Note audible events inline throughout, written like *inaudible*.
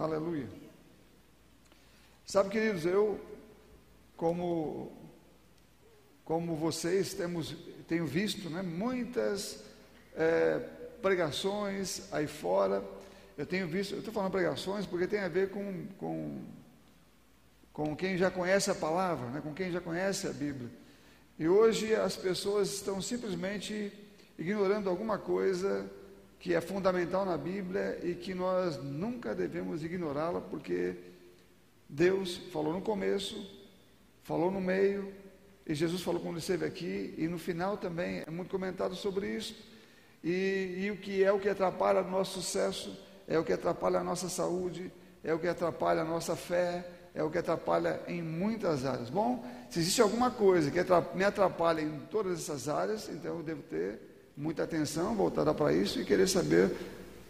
Aleluia. Sabe, queridos, eu, como, como vocês, temos, tenho visto né, muitas é, pregações aí fora. Eu tenho visto, eu estou falando pregações porque tem a ver com, com, com quem já conhece a palavra, né, com quem já conhece a Bíblia. E hoje as pessoas estão simplesmente ignorando alguma coisa que é fundamental na Bíblia e que nós nunca devemos ignorá-la, porque Deus falou no começo, falou no meio, e Jesus falou quando esteve aqui, e no final também é muito comentado sobre isso. E, e o que é o que atrapalha o nosso sucesso, é o que atrapalha a nossa saúde, é o que atrapalha a nossa fé, é o que atrapalha em muitas áreas. Bom, se existe alguma coisa que me atrapalha em todas essas áreas, então eu devo ter muita atenção voltada para isso e querer saber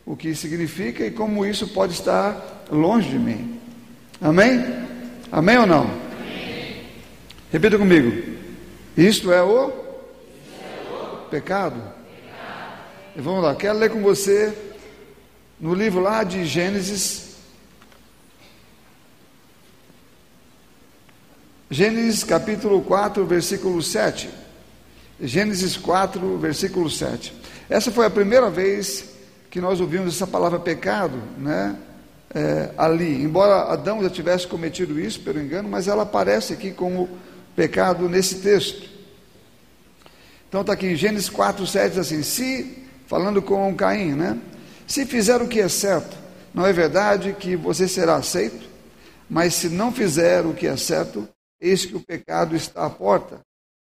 o que significa e como isso pode estar longe de mim. Amém? Amém ou não? Amém. Repita comigo. Isto é o, é o pecado. pecado. Vamos lá, quero ler com você no livro lá de Gênesis. Gênesis capítulo 4, versículo 7. Gênesis 4, versículo 7. Essa foi a primeira vez que nós ouvimos essa palavra pecado, né? É, ali, embora Adão já tivesse cometido isso pelo engano, mas ela aparece aqui como pecado nesse texto. Então está aqui em Gênesis 4, 7, assim: se, falando com Caim, né? Se fizer o que é certo, não é verdade que você será aceito, mas se não fizer o que é certo, eis que o pecado está à porta,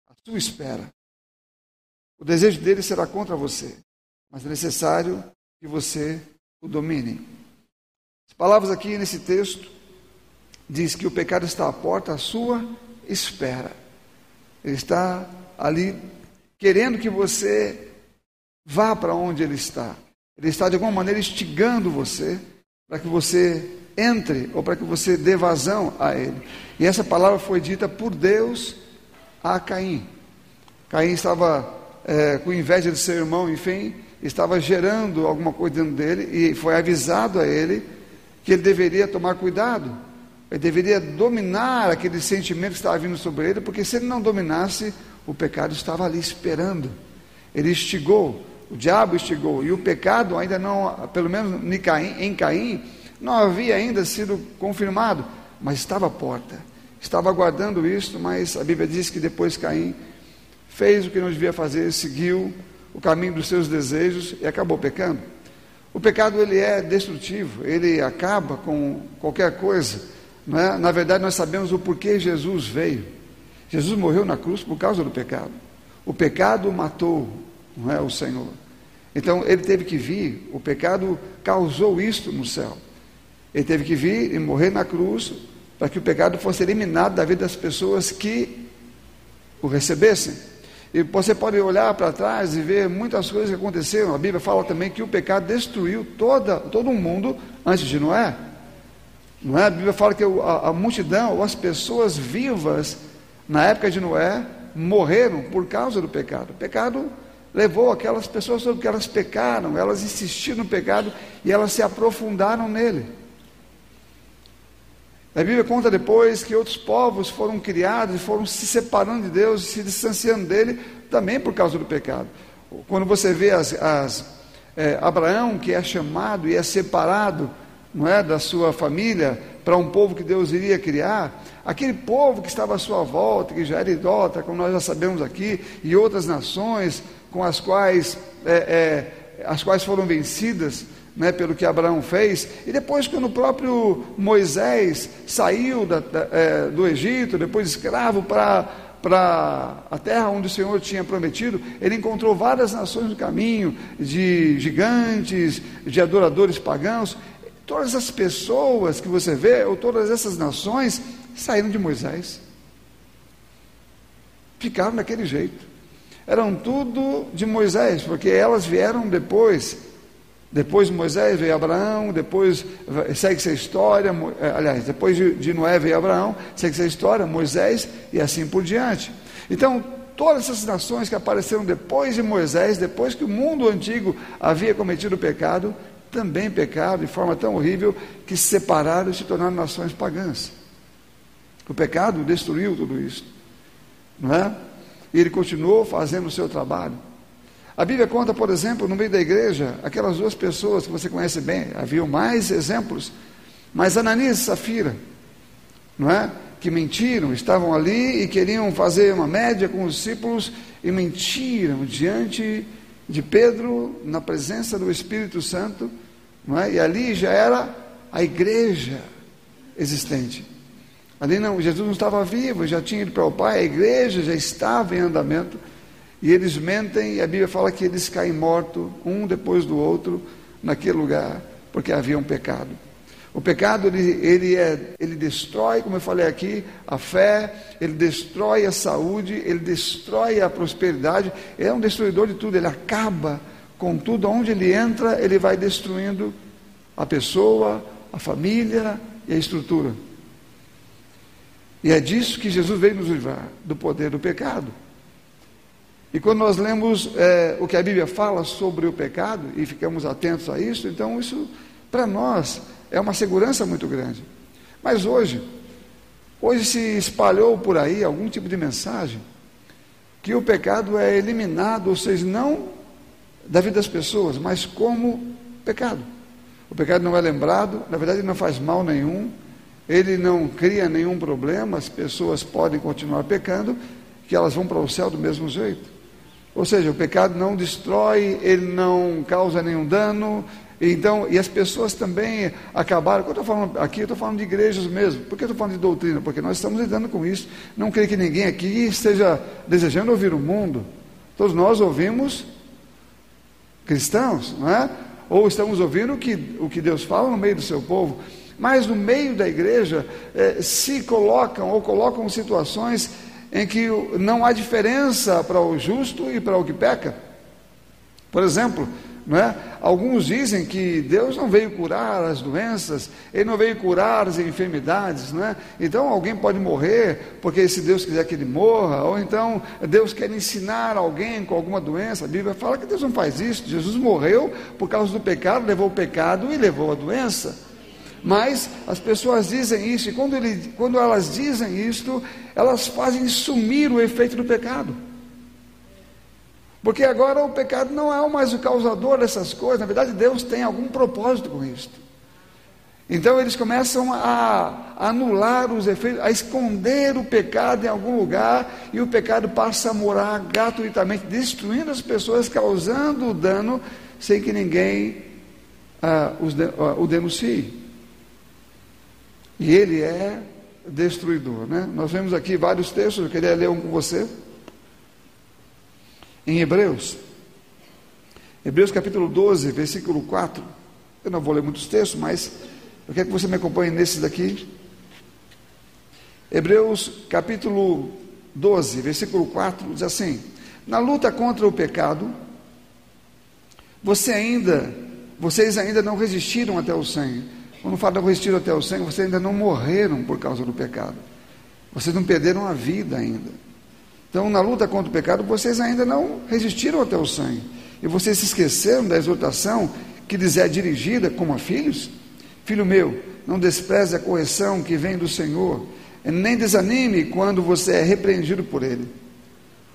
à sua espera. O desejo dele será contra você, mas é necessário que você o domine. As palavras aqui nesse texto diz que o pecado está à porta à sua espera. Ele está ali querendo que você vá para onde ele está. Ele está de alguma maneira instigando você para que você entre ou para que você dê vazão a ele. E essa palavra foi dita por Deus a Caim. Caim estava é, com inveja de seu irmão, enfim, estava gerando alguma coisa dentro dele e foi avisado a ele que ele deveria tomar cuidado, ele deveria dominar aquele sentimento que estava vindo sobre ele, porque se ele não dominasse, o pecado estava ali esperando. Ele instigou, o diabo instigou, e o pecado ainda não, pelo menos em Caim, em Caim não havia ainda sido confirmado, mas estava à porta. Estava aguardando isso, mas a Bíblia diz que depois Caim fez o que não devia fazer, seguiu o caminho dos seus desejos e acabou pecando. O pecado ele é destrutivo, ele acaba com qualquer coisa. É? Na verdade, nós sabemos o porquê Jesus veio. Jesus morreu na cruz por causa do pecado. O pecado matou não é, o Senhor. Então ele teve que vir, o pecado causou isto no céu. Ele teve que vir e morrer na cruz para que o pecado fosse eliminado da vida das pessoas que o recebessem. E você pode olhar para trás e ver muitas coisas que aconteceram. A Bíblia fala também que o pecado destruiu toda, todo o mundo antes de Noé. Não é? A Bíblia fala que a, a multidão, ou as pessoas vivas na época de Noé, morreram por causa do pecado. O pecado levou aquelas pessoas sobre que elas pecaram, elas insistiram no pecado e elas se aprofundaram nele. A Bíblia conta depois que outros povos foram criados e foram se separando de Deus e se distanciando dele também por causa do pecado. Quando você vê as, as é, Abraão, que é chamado e é separado não é, da sua família para um povo que Deus iria criar, aquele povo que estava à sua volta, que já era idólatra, como nós já sabemos aqui, e outras nações com as quais, é, é, as quais foram vencidas, né, pelo que Abraão fez, e depois, quando o próprio Moisés saiu da, da, é, do Egito, depois escravo para para a terra onde o Senhor tinha prometido, ele encontrou várias nações no caminho, de gigantes, de adoradores pagãos. Todas as pessoas que você vê, ou todas essas nações, saíram de Moisés. Ficaram daquele jeito. Eram tudo de Moisés, porque elas vieram depois depois Moisés veio Abraão, depois segue-se a história, eh, aliás, depois de Noé veio Abraão, segue-se a história, Moisés e assim por diante. Então, todas essas nações que apareceram depois de Moisés, depois que o mundo antigo havia cometido o pecado, também pecaram de forma tão horrível que se separaram e se tornaram nações pagãs. O pecado destruiu tudo isso, não é? E ele continuou fazendo o seu trabalho. A Bíblia conta, por exemplo, no meio da igreja, aquelas duas pessoas que você conhece bem, havia mais exemplos, mas Ananias e Safira, não é? Que mentiram, estavam ali e queriam fazer uma média com os discípulos e mentiram diante de Pedro, na presença do Espírito Santo, não é? E ali já era a igreja existente. Ali não, Jesus não estava vivo, já tinha ido para o Pai, a igreja já estava em andamento. E eles mentem, e a Bíblia fala que eles caem mortos, um depois do outro, naquele lugar, porque havia um pecado. O pecado, ele, ele, é, ele destrói, como eu falei aqui, a fé, ele destrói a saúde, ele destrói a prosperidade, ele é um destruidor de tudo, ele acaba com tudo, onde ele entra, ele vai destruindo a pessoa, a família e a estrutura. E é disso que Jesus veio nos livrar, do poder do pecado. E quando nós lemos é, o que a Bíblia fala sobre o pecado e ficamos atentos a isso, então isso para nós é uma segurança muito grande. Mas hoje, hoje se espalhou por aí algum tipo de mensagem que o pecado é eliminado, ou seja, não da vida das pessoas, mas como pecado. O pecado não é lembrado, na verdade não faz mal nenhum, ele não cria nenhum problema, as pessoas podem continuar pecando, que elas vão para o céu do mesmo jeito. Ou seja, o pecado não destrói, ele não causa nenhum dano. Então, e as pessoas também acabaram. Quando eu falando aqui, eu estou falando de igrejas mesmo. Por que eu estou falando de doutrina? Porque nós estamos lidando com isso. Não creio que ninguém aqui esteja desejando ouvir o mundo. Todos nós ouvimos cristãos, não é? Ou estamos ouvindo o que, o que Deus fala no meio do seu povo. Mas no meio da igreja eh, se colocam ou colocam situações em que não há diferença para o justo e para o que peca. Por exemplo, é? alguns dizem que Deus não veio curar as doenças, Ele não veio curar as enfermidades, é? então alguém pode morrer porque se Deus quiser que ele morra, ou então Deus quer ensinar alguém com alguma doença. A Bíblia fala que Deus não faz isso, Jesus morreu por causa do pecado, levou o pecado e levou a doença. Mas as pessoas dizem isso, e quando, ele, quando elas dizem isto, elas fazem sumir o efeito do pecado. Porque agora o pecado não é mais o causador dessas coisas, na verdade Deus tem algum propósito com isto. Então eles começam a anular os efeitos, a esconder o pecado em algum lugar, e o pecado passa a morar gratuitamente, destruindo as pessoas, causando dano, sem que ninguém ah, os, ah, o denuncie. E ele é destruidor. Né? Nós vemos aqui vários textos, eu queria ler um com você. Em Hebreus, Hebreus capítulo 12, versículo 4. Eu não vou ler muitos textos, mas eu quero que você me acompanhe nesse daqui. Hebreus capítulo 12, versículo 4, diz assim: Na luta contra o pecado, você ainda, vocês ainda não resistiram até o sangue quando fala restiro até o sangue, vocês ainda não morreram por causa do pecado. Vocês não perderam a vida ainda. Então, na luta contra o pecado, vocês ainda não resistiram até o sangue. E vocês se esqueceram da exortação que lhes é dirigida como a filhos? Filho meu, não despreze a correção que vem do Senhor, nem desanime quando você é repreendido por Ele.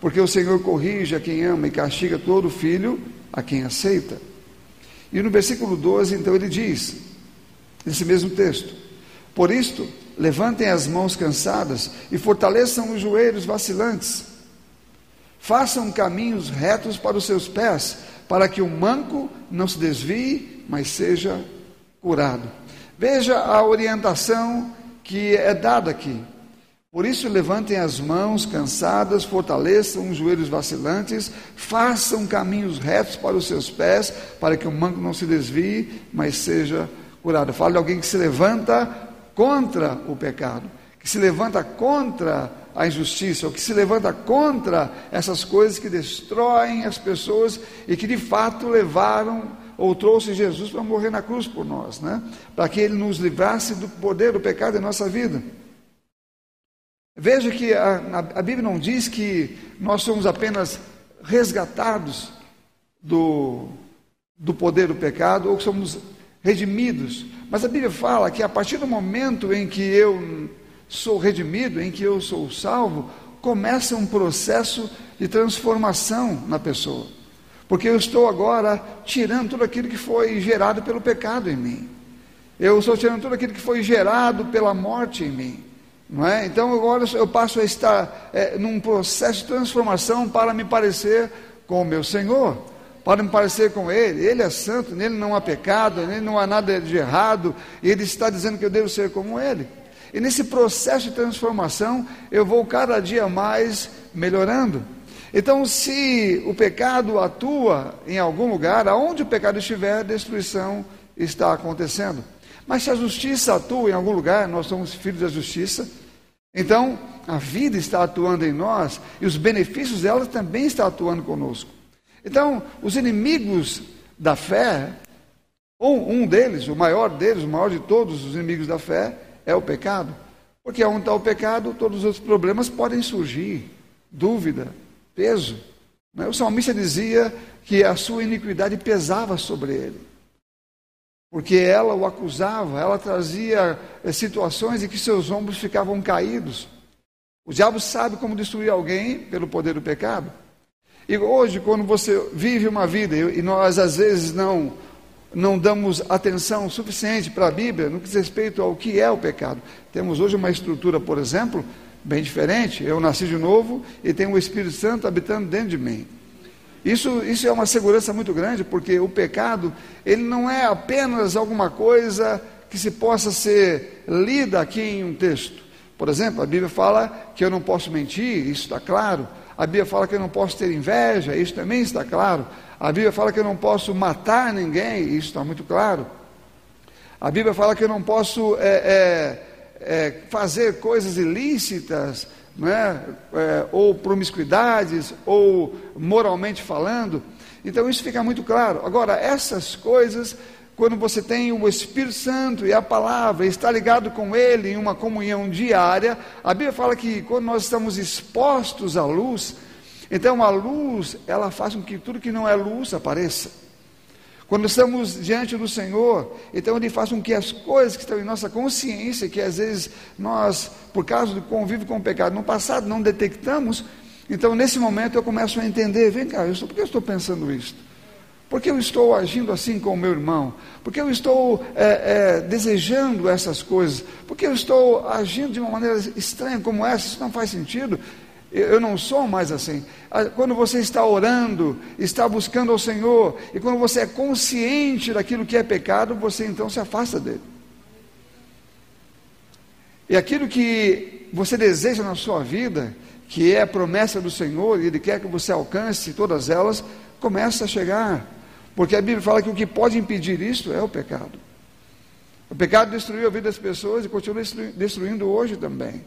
Porque o Senhor corrige a quem ama e castiga todo filho a quem aceita. E no versículo 12, então, ele diz: nesse mesmo texto. Por isto, levantem as mãos cansadas e fortaleçam os joelhos vacilantes. Façam caminhos retos para os seus pés, para que o manco não se desvie, mas seja curado. Veja a orientação que é dada aqui. Por isso, levantem as mãos cansadas, fortaleçam os joelhos vacilantes, façam caminhos retos para os seus pés, para que o manco não se desvie, mas seja curado curado. Fala de alguém que se levanta contra o pecado, que se levanta contra a injustiça, ou que se levanta contra essas coisas que destroem as pessoas e que de fato levaram ou trouxe Jesus para morrer na cruz por nós, né? Para que ele nos livrasse do poder do pecado em nossa vida. Veja que a, a Bíblia não diz que nós somos apenas resgatados do do poder do pecado ou que somos redimidos. Mas a Bíblia fala que a partir do momento em que eu sou redimido, em que eu sou salvo, começa um processo de transformação na pessoa. Porque eu estou agora tirando tudo aquilo que foi gerado pelo pecado em mim. Eu estou tirando tudo aquilo que foi gerado pela morte em mim. Não é? Então agora eu passo a estar é, num processo de transformação para me parecer com o meu Senhor, me parecer com Ele. Ele é santo, nele não há pecado, nele não há nada de errado, e Ele está dizendo que eu devo ser como Ele. E nesse processo de transformação, eu vou cada dia mais melhorando. Então, se o pecado atua em algum lugar, aonde o pecado estiver, destruição está acontecendo. Mas se a justiça atua em algum lugar, nós somos filhos da justiça, então a vida está atuando em nós e os benefícios dela também estão atuando conosco. Então, os inimigos da fé, ou um deles, o maior deles, o maior de todos os inimigos da fé, é o pecado. Porque onde está o pecado, todos os outros problemas podem surgir. Dúvida, peso. Né? O salmista dizia que a sua iniquidade pesava sobre ele. Porque ela o acusava, ela trazia eh, situações em que seus ombros ficavam caídos. O diabo sabe como destruir alguém pelo poder do pecado. E hoje, quando você vive uma vida, e nós às vezes não, não damos atenção suficiente para a Bíblia no que diz respeito ao que é o pecado. Temos hoje uma estrutura, por exemplo, bem diferente. Eu nasci de novo e tenho o Espírito Santo habitando dentro de mim. Isso, isso é uma segurança muito grande, porque o pecado, ele não é apenas alguma coisa que se possa ser lida aqui em um texto. Por exemplo, a Bíblia fala que eu não posso mentir, isso está claro. A Bíblia fala que eu não posso ter inveja, isso também está claro. A Bíblia fala que eu não posso matar ninguém, isso está muito claro. A Bíblia fala que eu não posso é, é, é, fazer coisas ilícitas, né? Ou promiscuidades, ou moralmente falando. Então isso fica muito claro. Agora, essas coisas, quando você tem o Espírito Santo e a palavra, está ligado com Ele em uma comunhão diária, a Bíblia fala que quando nós estamos expostos à luz, então a luz, ela faz com que tudo que não é luz apareça. Quando estamos diante do Senhor, então Ele faz com que as coisas que estão em nossa consciência, que às vezes nós, por causa do convívio com o pecado no passado, não detectamos, então nesse momento eu começo a entender: vem cá, eu estou, por que eu estou pensando isso? Por que eu estou agindo assim com o meu irmão? Por que eu estou é, é, desejando essas coisas? Por que eu estou agindo de uma maneira estranha como essa? Isso não faz sentido. Eu não sou mais assim. Ah, quando você está orando, está buscando ao Senhor, e quando você é consciente daquilo que é pecado, você então se afasta dele. E aquilo que você deseja na sua vida, que é a promessa do Senhor, e Ele quer que você alcance todas elas, começa a chegar. Porque a Bíblia fala que o que pode impedir isso é o pecado. O pecado destruiu a vida das pessoas e continua destruindo hoje também.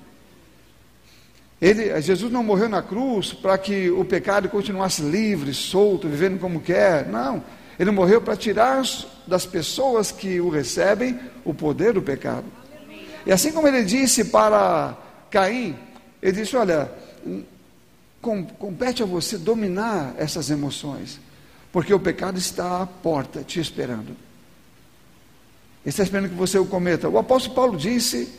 Ele, Jesus não morreu na cruz para que o pecado continuasse livre, solto, vivendo como quer. Não. Ele morreu para tirar das pessoas que o recebem o poder do pecado. E assim como ele disse para Caim, ele disse: Olha, compete a você dominar essas emoções, porque o pecado está à porta te esperando. Ele está esperando que você o cometa. O apóstolo Paulo disse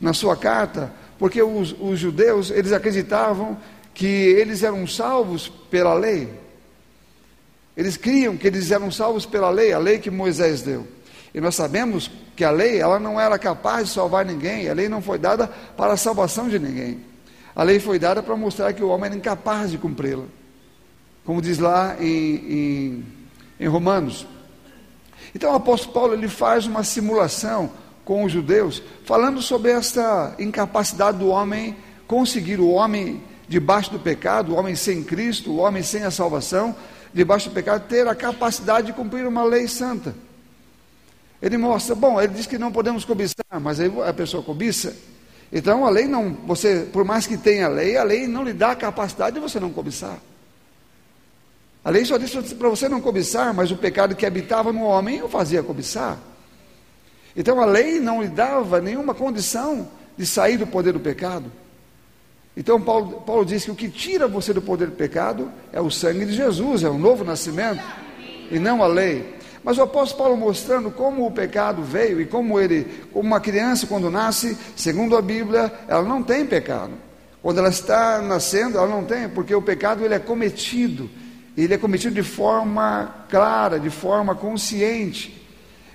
na sua carta porque os, os judeus, eles acreditavam que eles eram salvos pela lei. Eles criam que eles eram salvos pela lei, a lei que Moisés deu. E nós sabemos que a lei, ela não era capaz de salvar ninguém, a lei não foi dada para a salvação de ninguém. A lei foi dada para mostrar que o homem era incapaz de cumpri-la. Como diz lá em, em, em Romanos. Então o apóstolo Paulo ele faz uma simulação com os judeus, falando sobre essa incapacidade do homem conseguir, o homem debaixo do pecado, o homem sem Cristo, o homem sem a salvação, debaixo do pecado, ter a capacidade de cumprir uma lei santa. Ele mostra, bom, ele diz que não podemos cobiçar, mas aí a pessoa cobiça. Então a lei não, você, por mais que tenha a lei, a lei não lhe dá a capacidade de você não cobiçar. A lei só diz para você não cobiçar, mas o pecado que habitava no homem o fazia cobiçar. Então a lei não lhe dava nenhuma condição de sair do poder do pecado. Então Paulo, Paulo diz que o que tira você do poder do pecado é o sangue de Jesus, é o novo nascimento. e não a lei. Mas o apóstolo Paulo mostrando como o pecado veio e como ele, como uma criança quando nasce, segundo a Bíblia, ela não tem pecado. Quando ela está nascendo, ela não tem, porque o pecado ele é cometido. Ele é cometido de forma clara, de forma consciente.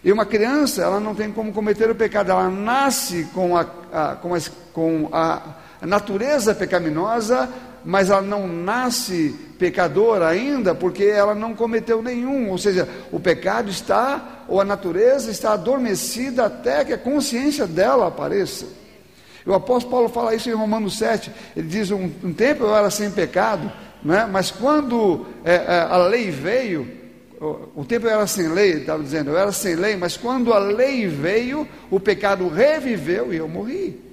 E uma criança, ela não tem como cometer o pecado, ela nasce com a, a com, a, com a natureza pecaminosa, mas ela não nasce pecadora ainda, porque ela não cometeu nenhum, ou seja, o pecado está, ou a natureza está adormecida até que a consciência dela apareça. O apóstolo Paulo fala isso em Romanos 7, ele diz: Um, um tempo eu era sem pecado, não é? mas quando é, é, a lei veio, o, tempo eu era sem lei, estava dizendo, eu era sem lei, mas quando a lei veio, o pecado reviveu e eu morri.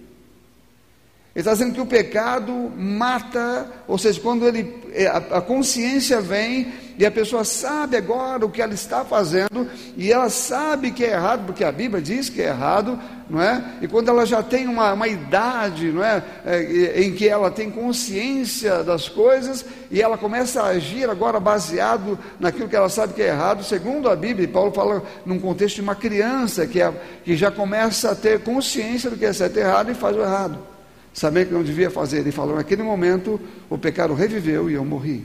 Ele está dizendo que o pecado mata, ou seja, quando ele, é, a, a, consciência vem e a pessoa sabe agora o que ela está fazendo e ela sabe que é errado, porque a Bíblia diz que é errado, não é? E quando ela já tem uma, uma idade, não é? é? Em que ela tem consciência das coisas e ela começa a agir agora baseado naquilo que ela sabe que é errado, segundo a Bíblia, e Paulo fala num contexto de uma criança que, é, que já começa a ter consciência do que é certo e errado e faz o errado sabendo que não devia fazer. Ele falou: naquele momento o pecado reviveu e eu morri.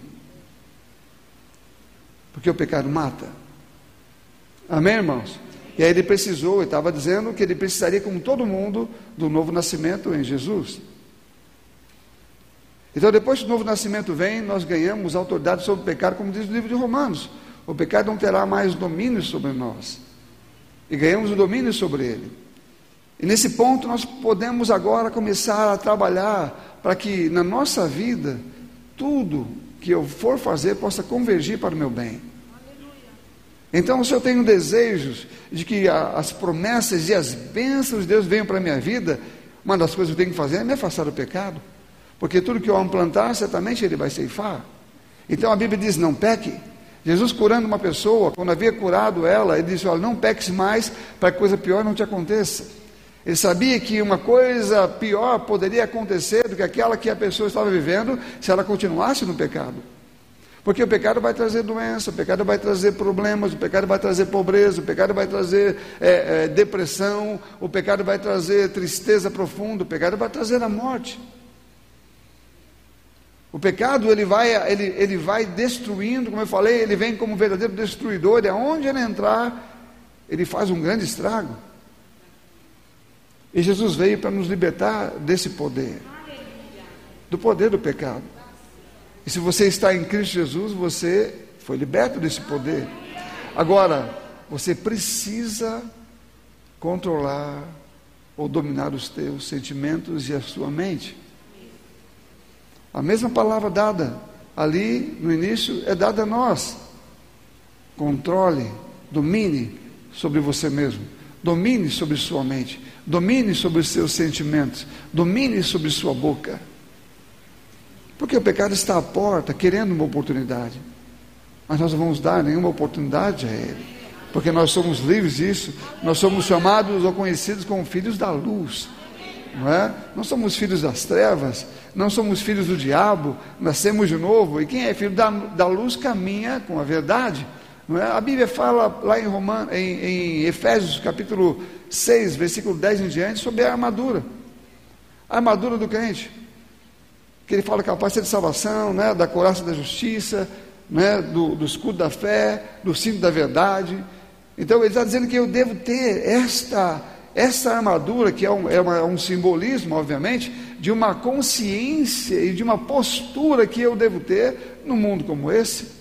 Porque o pecado mata. Amém, irmãos? E aí ele precisou, ele estava dizendo que ele precisaria, como todo mundo, do novo nascimento em Jesus. Então, depois que o novo nascimento vem, nós ganhamos autoridade sobre o pecado, como diz o livro de Romanos. O pecado não terá mais domínio sobre nós. E ganhamos o domínio sobre ele. E nesse ponto nós podemos agora começar a trabalhar para que na nossa vida tudo que eu for fazer possa convergir para o meu bem. Então, se eu tenho desejos de que as promessas e as bênçãos de Deus venham para a minha vida, uma das coisas que eu tenho que fazer é me afastar do pecado, porque tudo que eu amo plantar, certamente ele vai ceifar. Então a Bíblia diz: não peque. Jesus curando uma pessoa, quando havia curado ela, ele disse: Olha, não peques mais para que coisa pior não te aconteça. Ele sabia que uma coisa pior poderia acontecer do que aquela que a pessoa estava vivendo se ela continuasse no pecado. Porque o pecado vai trazer doença, o pecado vai trazer problemas, o pecado vai trazer pobreza, o pecado vai trazer é, é, depressão, o pecado vai trazer tristeza profunda, o pecado vai trazer a morte. O pecado ele vai, ele, ele vai destruindo, como eu falei, ele vem como verdadeiro destruidor, e aonde ele entrar, ele faz um grande estrago. E Jesus veio para nos libertar desse poder do poder do pecado. E se você está em Cristo Jesus, você foi liberto desse poder. Agora, você precisa controlar ou dominar os teus sentimentos e a sua mente. A mesma palavra dada ali no início é dada a nós. Controle, domine sobre você mesmo, domine sobre sua mente domine sobre os seus sentimentos, domine sobre sua boca. Porque o pecado está à porta, querendo uma oportunidade. Mas nós não vamos dar nenhuma oportunidade a ele. Porque nós somos livres disso. Nós somos chamados ou conhecidos como filhos da luz. Não é? Não somos filhos das trevas, não somos filhos do diabo, nascemos de novo. E quem é filho da, da luz caminha com a verdade. É? A Bíblia fala lá em, Roman, em, em Efésios capítulo 6, versículo 10 em diante, sobre a armadura. A armadura do crente. Que ele fala capacete de salvação, né, da coraça da justiça, né, do, do escudo da fé, do cinto da verdade. Então ele está dizendo que eu devo ter esta, esta armadura, que é um, é uma, um simbolismo, obviamente, de uma consciência e de uma postura que eu devo ter num mundo como esse.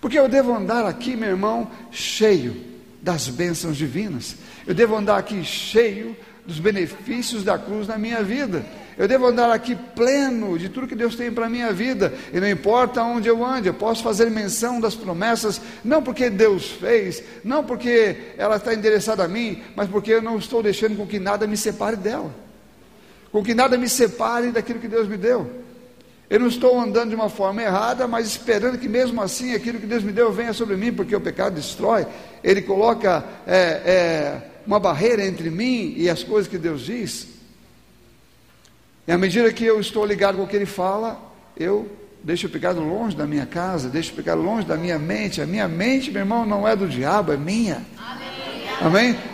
Porque eu devo andar aqui, meu irmão, cheio das bênçãos divinas. Eu devo andar aqui cheio dos benefícios da cruz na minha vida. Eu devo andar aqui pleno de tudo que Deus tem para a minha vida. E não importa onde eu ande, eu posso fazer menção das promessas, não porque Deus fez, não porque ela está endereçada a mim, mas porque eu não estou deixando com que nada me separe dela. Com que nada me separe daquilo que Deus me deu. Eu não estou andando de uma forma errada, mas esperando que mesmo assim aquilo que Deus me deu venha sobre mim, porque o pecado destrói. Ele coloca é, é, uma barreira entre mim e as coisas que Deus diz. E à medida que eu estou ligado com o que Ele fala, eu deixa o pecado longe da minha casa, deixa o pecado longe da minha mente. A minha mente, meu irmão, não é do diabo, é minha. Amém?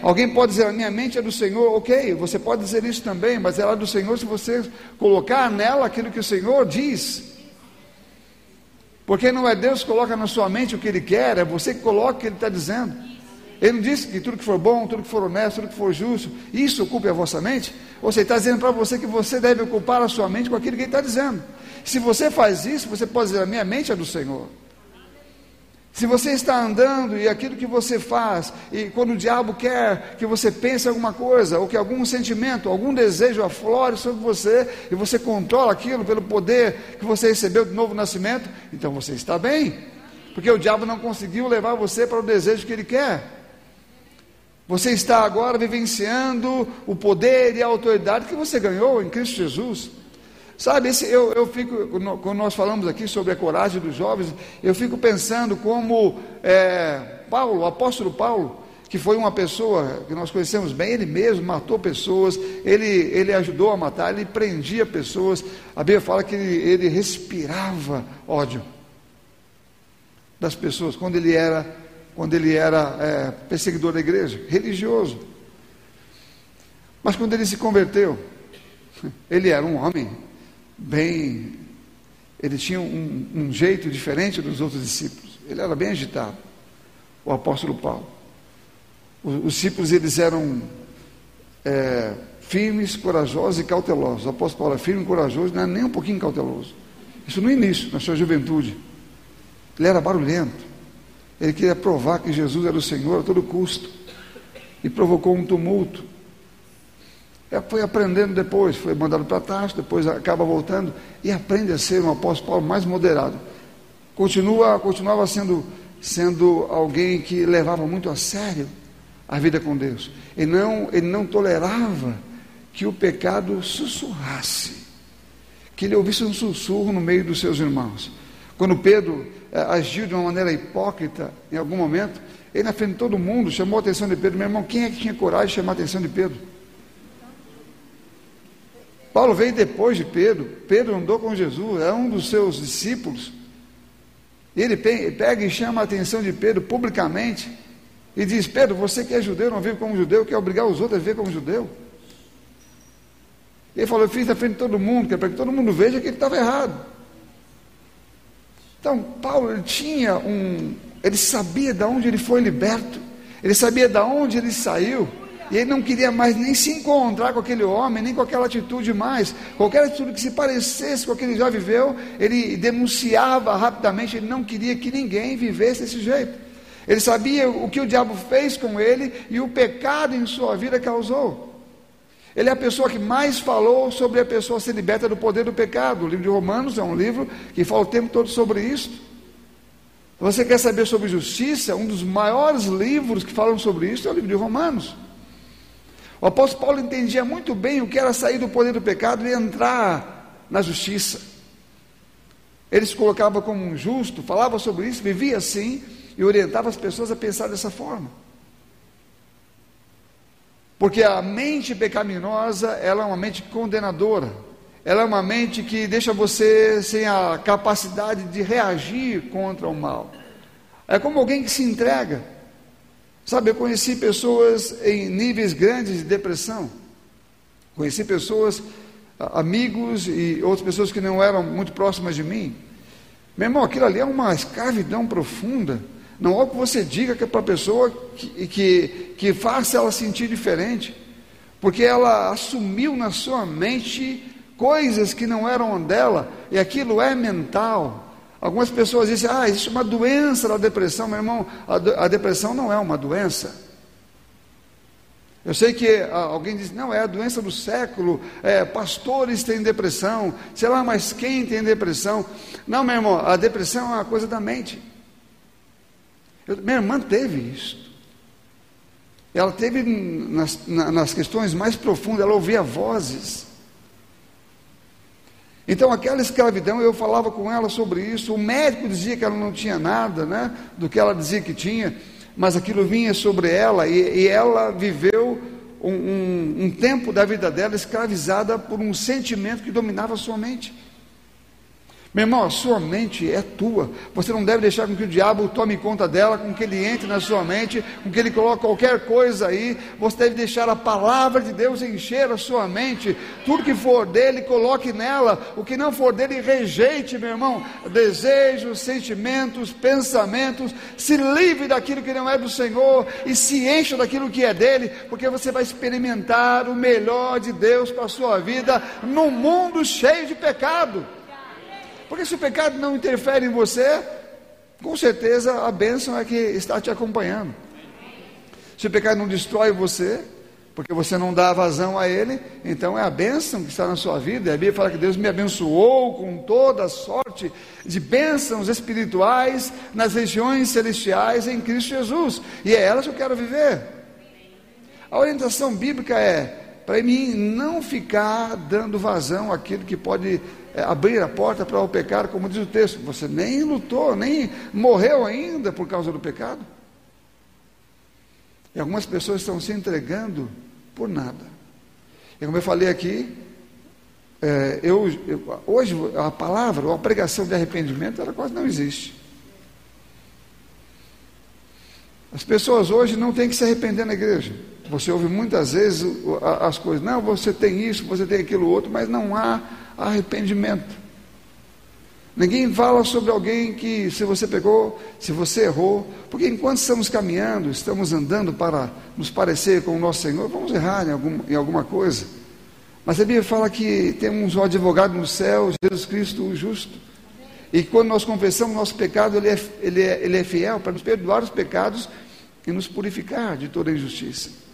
Alguém pode dizer, a minha mente é do Senhor, ok, você pode dizer isso também, mas ela é do Senhor se você colocar nela aquilo que o Senhor diz. Porque não é Deus que coloca na sua mente o que Ele quer, é você que coloca o que Ele está dizendo. Ele não disse que tudo que for bom, tudo que for honesto, tudo que for justo, isso ocupe a vossa mente? Ou seja, está dizendo para você que você deve ocupar a sua mente com aquilo que Ele está dizendo. Se você faz isso, você pode dizer: a minha mente é do Senhor. Se você está andando e aquilo que você faz, e quando o diabo quer que você pense alguma coisa, ou que algum sentimento, algum desejo aflore sobre você, e você controla aquilo pelo poder que você recebeu do novo nascimento, então você está bem, porque o diabo não conseguiu levar você para o desejo que ele quer. Você está agora vivenciando o poder e a autoridade que você ganhou em Cristo Jesus. Sabe, esse, eu, eu fico, quando nós falamos aqui sobre a coragem dos jovens, eu fico pensando como é, Paulo, o apóstolo Paulo, que foi uma pessoa que nós conhecemos bem, ele mesmo matou pessoas, ele, ele ajudou a matar, ele prendia pessoas. A Bíblia fala que ele, ele respirava ódio das pessoas quando ele era, quando ele era é, perseguidor da igreja, religioso. Mas quando ele se converteu, *laughs* ele era um homem bem. Ele tinha um, um jeito diferente dos outros discípulos. Ele era bem agitado, o apóstolo Paulo. Os, os discípulos eles eram é, firmes, corajosos e cautelosos. O apóstolo Paulo é firme e corajoso, não é nem um pouquinho cauteloso. Isso no início, na sua juventude. Ele era barulhento. Ele queria provar que Jesus era o Senhor a todo custo. E provocou um tumulto. É, foi aprendendo depois, foi mandado para trás, depois acaba voltando e aprende a ser um apóstolo Paulo mais moderado. Continua, continuava sendo, sendo alguém que levava muito a sério a vida com Deus. Ele não, ele não tolerava que o pecado sussurrasse, que ele ouvisse um sussurro no meio dos seus irmãos. Quando Pedro eh, agiu de uma maneira hipócrita em algum momento, ele na frente de todo mundo chamou a atenção de Pedro. Meu irmão, quem é que tinha coragem de chamar a atenção de Pedro? Paulo veio depois de Pedro. Pedro andou com Jesus, é um dos seus discípulos. Ele pega e chama a atenção de Pedro publicamente e diz: Pedro, você que é judeu, não vive como judeu, quer obrigar os outros a viver como judeu. Ele falou: Eu fiz na frente de todo mundo, é para que todo mundo veja que ele estava errado. Então, Paulo ele tinha um. Ele sabia de onde ele foi liberto, ele sabia de onde ele saiu. E ele não queria mais nem se encontrar com aquele homem, nem com aquela atitude mais. Qualquer atitude que se parecesse com o que ele já viveu, ele denunciava rapidamente. Ele não queria que ninguém vivesse desse jeito. Ele sabia o que o diabo fez com ele e o pecado em sua vida causou. Ele é a pessoa que mais falou sobre a pessoa ser liberta do poder do pecado. O livro de Romanos é um livro que fala o tempo todo sobre isso. Você quer saber sobre justiça? Um dos maiores livros que falam sobre isso é o livro de Romanos. O apóstolo Paulo entendia muito bem o que era sair do poder do pecado e entrar na justiça. Ele se colocava como um justo, falava sobre isso, vivia assim e orientava as pessoas a pensar dessa forma. Porque a mente pecaminosa, ela é uma mente condenadora. Ela é uma mente que deixa você sem a capacidade de reagir contra o mal. É como alguém que se entrega. Sabe, eu conheci pessoas em níveis grandes de depressão. Conheci pessoas, amigos e outras pessoas que não eram muito próximas de mim. Meu irmão, aquilo ali é uma escravidão profunda. Não é o que você diga que é para a pessoa que, que, que faça ela sentir diferente, porque ela assumiu na sua mente coisas que não eram dela, e aquilo é mental. Algumas pessoas dizem, ah, existe uma doença da depressão. Meu irmão, a, a depressão não é uma doença. Eu sei que ah, alguém diz, não, é a doença do século, é, pastores têm depressão, sei lá, mas quem tem depressão? Não, meu irmão, a depressão é uma coisa da mente. Eu, minha irmã teve isso. Ela teve nas, nas questões mais profundas, ela ouvia vozes. Então, aquela escravidão, eu falava com ela sobre isso. O médico dizia que ela não tinha nada, né, do que ela dizia que tinha, mas aquilo vinha sobre ela e, e ela viveu um, um, um, tempo da vida dela escravizada por um sentimento que dominava a sua mente. Meu irmão, a sua mente é tua. Você não deve deixar com que o diabo tome conta dela, com que ele entre na sua mente, com que ele coloque qualquer coisa aí. Você deve deixar a palavra de Deus encher a sua mente. Tudo que for dele, coloque nela. O que não for dele, rejeite, meu irmão. Desejos, sentimentos, pensamentos. Se livre daquilo que não é do Senhor e se encha daquilo que é dele, porque você vai experimentar o melhor de Deus para a sua vida num mundo cheio de pecado. Porque se o pecado não interfere em você, com certeza a bênção é que está te acompanhando. Se o pecado não destrói você, porque você não dá vazão a ele, então é a bênção que está na sua vida. A Bíblia fala que Deus me abençoou com toda sorte de bênçãos espirituais nas regiões celestiais em Cristo Jesus, e é elas que eu quero viver. A orientação bíblica é para mim não ficar dando vazão àquilo que pode é, abrir a porta para o pecado, como diz o texto. Você nem lutou, nem morreu ainda por causa do pecado. E algumas pessoas estão se entregando por nada. E como eu falei aqui, é, eu, eu, hoje a palavra, a pregação de arrependimento, ela quase não existe. As pessoas hoje não têm que se arrepender na igreja. Você ouve muitas vezes as coisas, não, você tem isso, você tem aquilo outro, mas não há arrependimento. Ninguém fala sobre alguém que, se você pegou, se você errou, porque enquanto estamos caminhando, estamos andando para nos parecer com o nosso Senhor, vamos errar em, algum, em alguma coisa. Mas a Bíblia fala que temos um advogado no céu, Jesus Cristo, o justo. E quando nós confessamos nosso pecado, ele é, ele é, ele é fiel para nos perdoar os pecados e nos purificar de toda injustiça.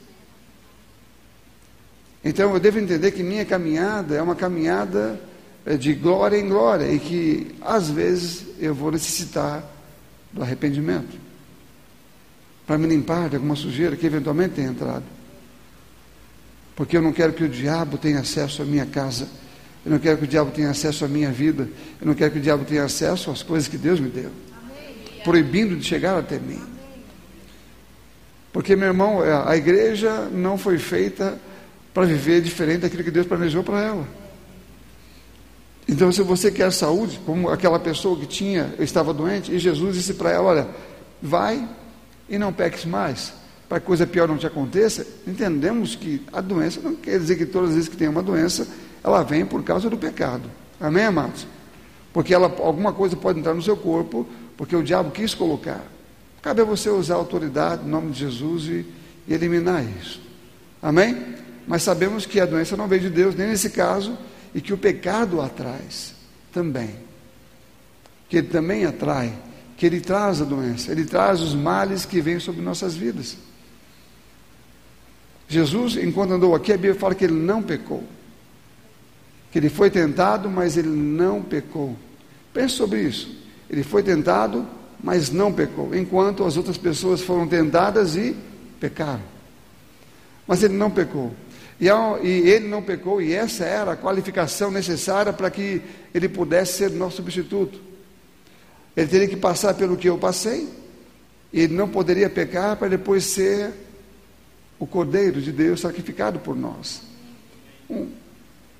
Então eu devo entender que minha caminhada é uma caminhada eh, de glória em glória e que às vezes eu vou necessitar do arrependimento para me limpar de alguma sujeira que eventualmente tenha entrado. Porque eu não quero que o diabo tenha acesso à minha casa, eu não quero que o diabo tenha acesso à minha vida, eu não quero que o diabo tenha acesso às coisas que Deus me deu, proibindo de chegar até mim. Porque, meu irmão, eh, a igreja não foi feita para viver diferente daquilo que Deus planejou para ela. Então, se você quer saúde, como aquela pessoa que tinha, estava doente, e Jesus disse para ela: Olha, vai e não peques mais, para que coisa pior não te aconteça. Entendemos que a doença não quer dizer que todas as vezes que tem uma doença, ela vem por causa do pecado. Amém, amados? Porque ela, alguma coisa pode entrar no seu corpo, porque o diabo quis colocar. Cabe a você usar a autoridade, em nome de Jesus, e, e eliminar isso. Amém? Mas sabemos que a doença não veio de Deus, nem nesse caso, e que o pecado atrai também. Que ele também atrai, que ele traz a doença, ele traz os males que vêm sobre nossas vidas. Jesus, enquanto andou aqui, a Bíblia fala que ele não pecou. Que ele foi tentado, mas ele não pecou. Pense sobre isso. Ele foi tentado, mas não pecou. Enquanto as outras pessoas foram tentadas e pecaram. Mas ele não pecou. E, ele não pecou, e essa era a qualificação necessária para que ele pudesse ser nosso substituto. Ele teria que passar pelo que eu passei, e ele não poderia pecar para depois ser o Cordeiro de Deus sacrificado por nós. Um,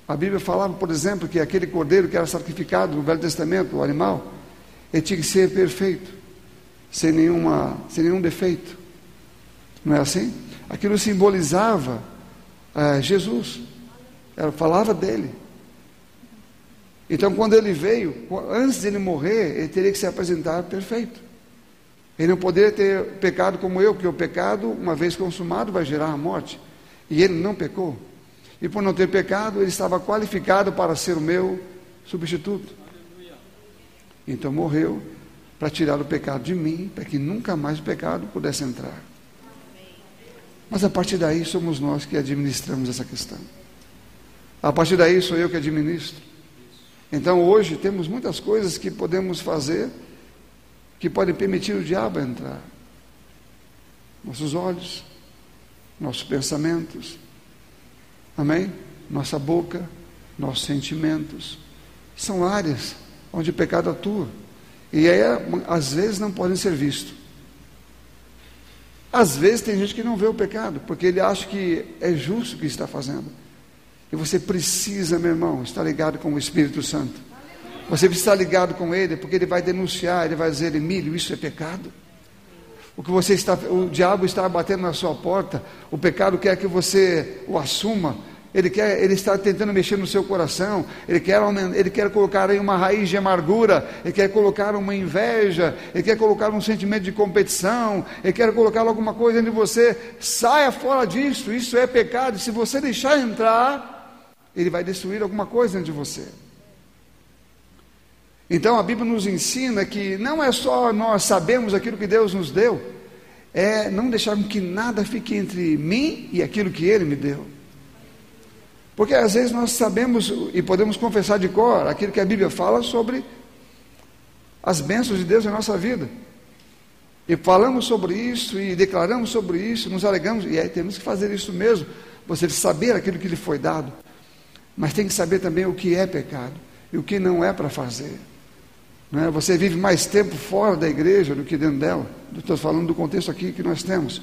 a Bíblia falava, por exemplo, que aquele cordeiro que era sacrificado no Velho Testamento, o animal, ele tinha que ser perfeito, sem, nenhuma, sem nenhum defeito. Não é assim? Aquilo simbolizava é, Jesus. Ela falava dele. Então, quando ele veio, antes de ele morrer, ele teria que se apresentar perfeito. Ele não poderia ter pecado como eu, porque o pecado, uma vez consumado, vai gerar a morte. E ele não pecou. E por não ter pecado, ele estava qualificado para ser o meu substituto. Então morreu para tirar o pecado de mim, para que nunca mais o pecado pudesse entrar. Mas a partir daí somos nós que administramos essa questão. A partir daí sou eu que administro. Então hoje temos muitas coisas que podemos fazer que podem permitir o diabo entrar. Nossos olhos, nossos pensamentos, amém? Nossa boca, nossos sentimentos. São áreas onde o pecado atua. E aí, às vezes, não podem ser vistos. Às vezes tem gente que não vê o pecado, porque ele acha que é justo o que está fazendo. E você precisa, meu irmão, estar ligado com o Espírito Santo. Você precisa estar ligado com ele, porque ele vai denunciar, ele vai dizer, Emílio, isso é pecado. O que você está, o diabo está batendo na sua porta, o pecado quer que você o assuma, ele quer, ele está tentando mexer no seu coração, ele quer, ele quer colocar aí uma raiz de amargura, ele quer colocar uma inveja, ele quer colocar um sentimento de competição, ele quer colocar alguma coisa de você. Saia fora disso, isso é pecado. Se você deixar entrar, ele vai destruir alguma coisa dentro de você. Então a Bíblia nos ensina que não é só nós sabemos aquilo que Deus nos deu, é não deixar que nada fique entre mim e aquilo que Ele me deu. Porque às vezes nós sabemos e podemos confessar de cor aquilo que a Bíblia fala sobre as bênçãos de Deus na nossa vida. E falamos sobre isso e declaramos sobre isso, nos alegamos, e aí temos que fazer isso mesmo. Você saber aquilo que lhe foi dado, mas tem que saber também o que é pecado e o que não é para fazer. Não é? Você vive mais tempo fora da igreja do que dentro dela. Estou falando do contexto aqui que nós temos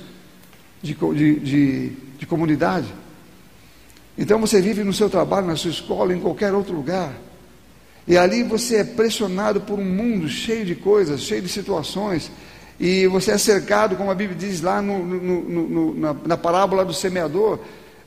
de, de, de, de comunidade. Então você vive no seu trabalho, na sua escola, em qualquer outro lugar. E ali você é pressionado por um mundo cheio de coisas, cheio de situações. E você é cercado, como a Bíblia diz lá no, no, no, na, na parábola do semeador,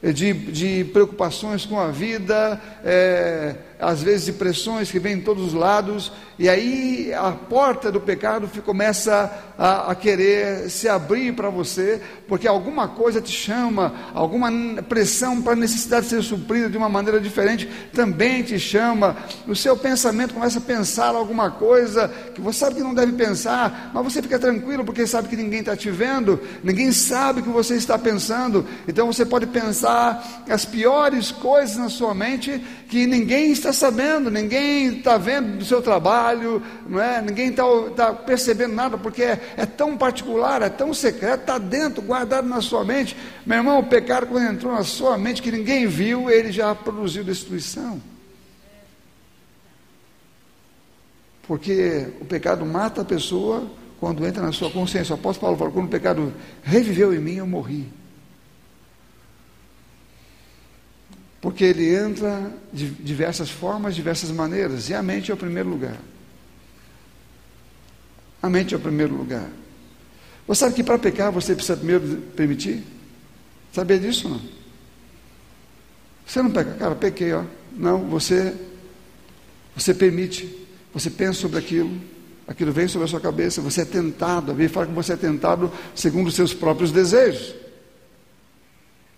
de, de preocupações com a vida, é, às vezes de pressões que vêm de todos os lados, e aí a porta do pecado começa a, a querer se abrir para você, porque alguma coisa te chama, alguma pressão para a necessidade de ser suprida de uma maneira diferente também te chama, o seu pensamento começa a pensar alguma coisa que você sabe que não deve pensar, mas você fica tranquilo porque sabe que ninguém está te vendo, ninguém sabe o que você está pensando, então você pode pensar as piores coisas na sua mente que ninguém está sabendo, ninguém está vendo do seu trabalho, não é? ninguém está tá percebendo nada, porque é, é, tão particular, é tão secreto, está dentro, guardado na sua mente. Meu irmão, o pecado, quando entrou na sua mente, que ninguém viu, ele já produziu destruição. Porque o pecado mata a pessoa quando entra na sua consciência. O apóstolo Paulo falou: quando o pecado reviveu em mim, eu morri. Porque ele entra de diversas formas, diversas maneiras, e a mente é o primeiro lugar. A mente é o primeiro lugar. Você sabe que para pecar você precisa primeiro permitir? Sabia disso não? Você não peca, cara, pequei, ó. Não, você você permite, você pensa sobre aquilo, aquilo vem sobre a sua cabeça, você é tentado, a Bíblia fala que você é tentado segundo os seus próprios desejos.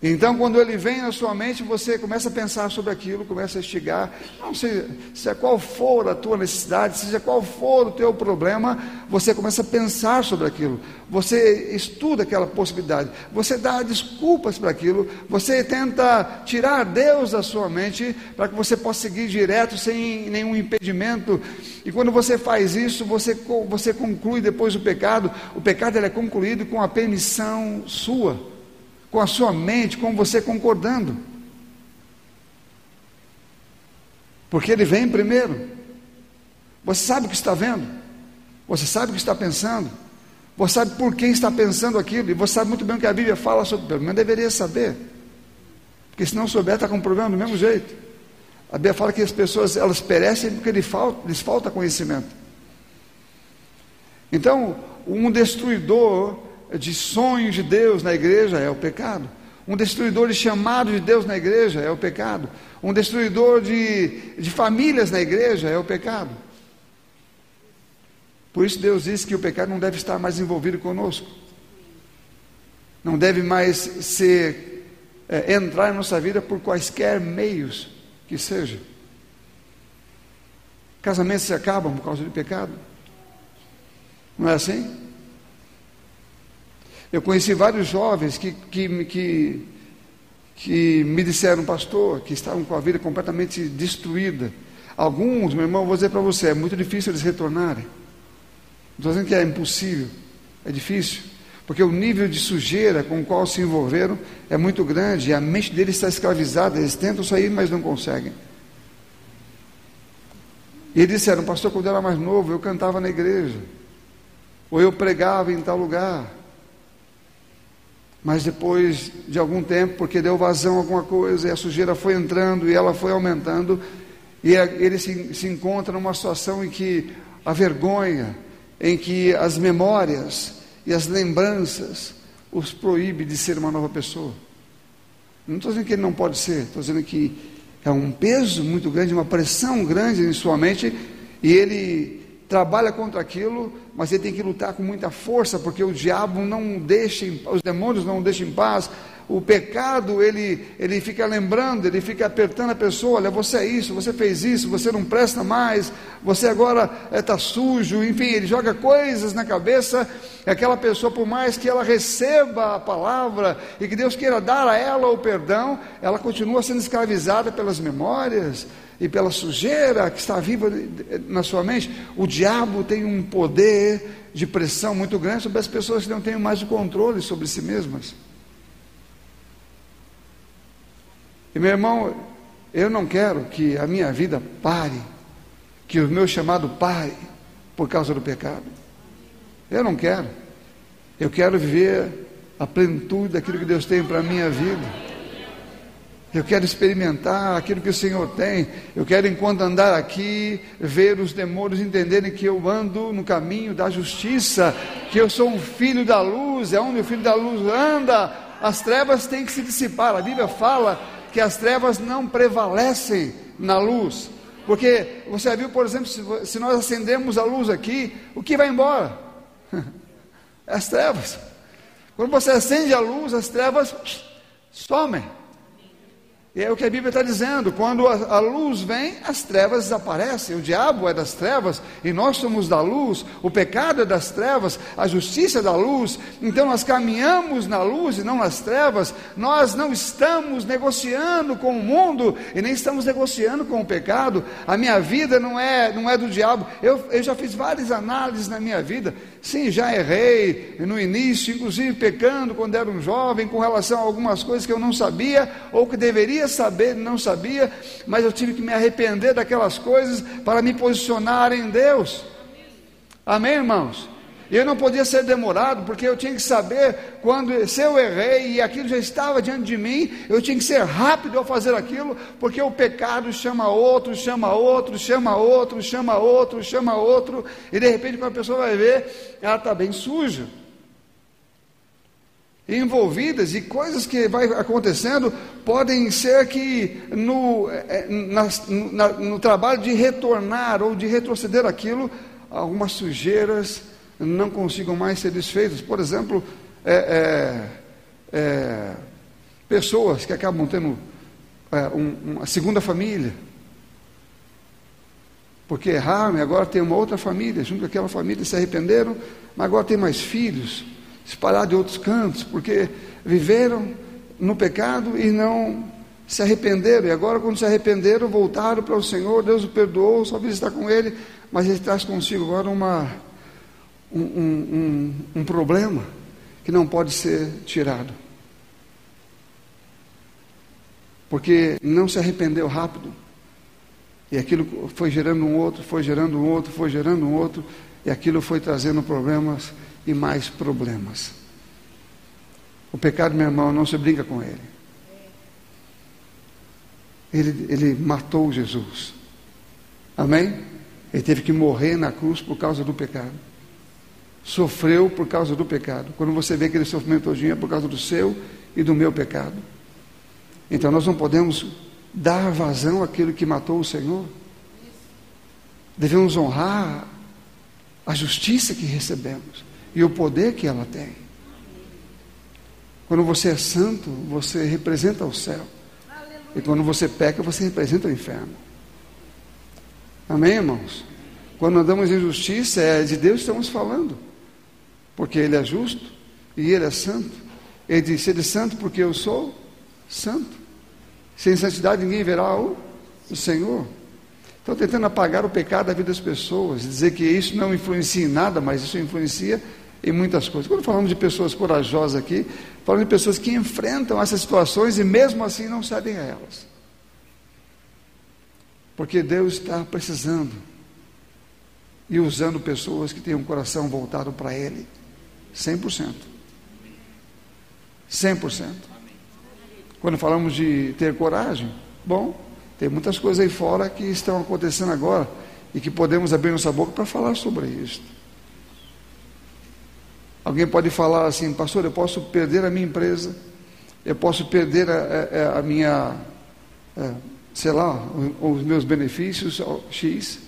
Então, quando ele vem na sua mente, você começa a pensar sobre aquilo, começa a estigar. Não seja qual for a tua necessidade, seja qual for o teu problema, você começa a pensar sobre aquilo. Você estuda aquela possibilidade. Você dá desculpas para aquilo. Você tenta tirar Deus da sua mente para que você possa seguir direto sem nenhum impedimento. E quando você faz isso, você, você conclui depois o pecado. O pecado é concluído com a permissão sua com a sua mente, com você concordando. Porque ele vem primeiro. Você sabe o que está vendo, você sabe o que está pensando, você sabe por que está pensando aquilo, e você sabe muito bem o que a Bíblia fala sobre, pelo menos deveria saber, porque se não souber, está com um problema do mesmo jeito. A Bíblia fala que as pessoas elas perecem porque lhes falta, lhes falta conhecimento. Então, um destruidor de sonhos de Deus na igreja é o pecado. Um destruidor de chamado de Deus na igreja é o pecado. Um destruidor de, de famílias na igreja é o pecado. Por isso Deus diz que o pecado não deve estar mais envolvido conosco. Não deve mais ser é, entrar em nossa vida por quaisquer meios que seja. Casamentos se acabam por causa de pecado. Não é assim? Eu conheci vários jovens que, que, que, que me disseram, pastor, que estavam com a vida completamente destruída. Alguns, meu irmão, vou dizer para você, é muito difícil eles retornarem. Não estou dizendo que é impossível, é difícil. Porque o nível de sujeira com o qual se envolveram é muito grande e a mente deles está escravizada. Eles tentam sair, mas não conseguem. E eles disseram, pastor, quando eu era mais novo, eu cantava na igreja, ou eu pregava em tal lugar, mas depois de algum tempo, porque deu vazão a alguma coisa, e a sujeira foi entrando e ela foi aumentando, e ele se, se encontra numa situação em que a vergonha, em que as memórias e as lembranças os proíbe de ser uma nova pessoa. Não estou dizendo que ele não pode ser, estou dizendo que é um peso muito grande, uma pressão grande em sua mente, e ele trabalha contra aquilo, mas ele tem que lutar com muita força, porque o diabo não deixa, os demônios não deixam em paz, o pecado, ele, ele fica lembrando, ele fica apertando a pessoa: olha, você é isso, você fez isso, você não presta mais, você agora está eh, é, sujo, enfim, ele joga coisas na cabeça. Aquela pessoa, por mais que ela receba a palavra e que Deus queira dar a ela o perdão, ela continua sendo escravizada pelas memórias e pela sujeira que está viva na sua mente. O diabo tem um poder de pressão muito grande sobre as pessoas que não têm mais o controle sobre si mesmas. E meu irmão, eu não quero que a minha vida pare, que o meu chamado pare por causa do pecado. Eu não quero. Eu quero viver a plenitude daquilo que Deus tem para a minha vida. Eu quero experimentar aquilo que o Senhor tem. Eu quero, enquanto andar aqui, ver os demônios entenderem que eu ando no caminho da justiça, que eu sou um filho da luz, é onde o filho da luz anda. As trevas têm que se dissipar. A Bíblia fala que as trevas não prevalecem na luz. Porque você viu, por exemplo, se, nós acendemos a luz aqui, o que vai embora? *laughs* As trevas. Quando você acende a luz, as trevas somem. É o que a Bíblia está dizendo: quando a, a, luz vem, as trevas desaparecem. O diabo é das trevas e nós somos da luz. O pecado é das trevas, a justiça é da luz. Então nós caminhamos na luz e não nas trevas. Nós não estamos negociando com o mundo e nem estamos negociando com o pecado. A minha vida não é, não é do diabo. Eu, eu já fiz várias análises na minha vida. Sim, já errei no início, inclusive pecando quando era um jovem, com relação a algumas coisas que eu não sabia ou que deveria saber e não sabia, mas eu tive que me arrepender daquelas coisas para me posicionar em Deus. Amém, irmãos? E eu não podia ser demorado, porque eu tinha que saber quando, se eu errei e aquilo já estava diante de mim, eu tinha que ser rápido ao fazer aquilo, porque o pecado chama outro, chama outro, chama outro, chama outro, chama outro, e de repente, quando a pessoa vai ver, ela está bem suja. Envolvidas e coisas que vai acontecendo podem ser que no, é, na, no, no trabalho de retornar ou de retroceder aquilo, algumas sujeiras não consigam mais ser desfeitos. Por exemplo, é, é, é, pessoas que acabam tendo é, um, uma segunda família, porque erraram e agora tem uma outra família, junto com aquela família se arrependeram, mas agora tem mais filhos, espalhados em outros cantos, porque viveram no pecado e não se arrependeram, e agora, quando se arrependeram, voltaram para o Senhor, Deus o perdoou, só visitar com Ele, mas Ele traz consigo agora uma um, um, um, problema que não pode ser tirado. Porque não se arrependeu rápido. E aquilo foi gerando um outro, foi gerando um outro, foi gerando um outro, e aquilo foi trazendo problemas e mais problemas. O pecado, meu irmão, não se brinca com ele. Ele, ele matou Jesus. Amém? Ele teve que morrer na cruz por causa do pecado sofreu por causa do pecado. Quando você vê aquele sofrimento todinho é por causa do seu e do meu pecado. Então nós não podemos dar vazão àquilo que matou o Senhor. Devemos honrar a justiça que recebemos e o poder que ela tem. Quando você é santo, você representa o céu. E quando você peca, você representa o inferno. Amém, irmãos? Quando andamos em justiça, é de Deus que estamos falando porque Ele é justo e Ele é santo. Ele disse: Ele é santo porque eu sou santo. Sem santidade ninguém verá o, Senhor. Estão tentando apagar o pecado da vida das pessoas, dizer que isso não influencia em nada, mas isso influencia em muitas coisas. Quando falamos de pessoas corajosas aqui, falamos de pessoas que enfrentam essas situações e mesmo assim não cedem a elas. Porque Deus está precisando e usando pessoas que têm um coração voltado para Ele. 100%. 100%. Quando falamos de ter coragem, bom, Tem muitas coisas aí fora que estão acontecendo agora e que podemos abrir nossa boca para falar sobre isso. Alguém pode falar assim, pastor, eu posso perder a minha empresa, eu posso perder a, a, a minha, é, sei lá, os meus benefícios X,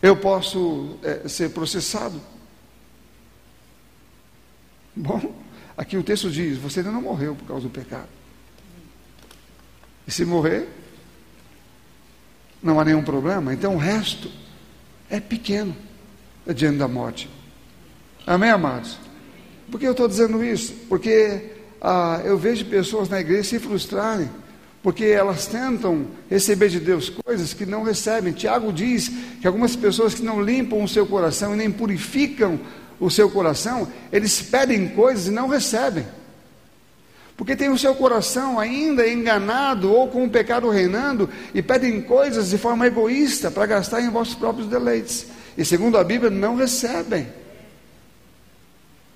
eu posso é, ser processado. Bom, aqui o texto diz: você ainda não morreu por causa do pecado. E se morrer, não há nenhum problema. Então o resto é pequeno diante da morte. Amém, amados? Por que eu estou dizendo isso? Porque ah, eu vejo pessoas na igreja se frustrarem, porque elas tentam receber de Deus coisas que não recebem. Tiago diz que algumas pessoas que não limpam o seu coração e nem purificam o seu coração, eles pedem coisas e não recebem. Porque tem o seu coração ainda enganado ou com o pecado reinando e pedem coisas de forma egoísta para gastar em vossos próprios deleites. E segundo a Bíblia, não recebem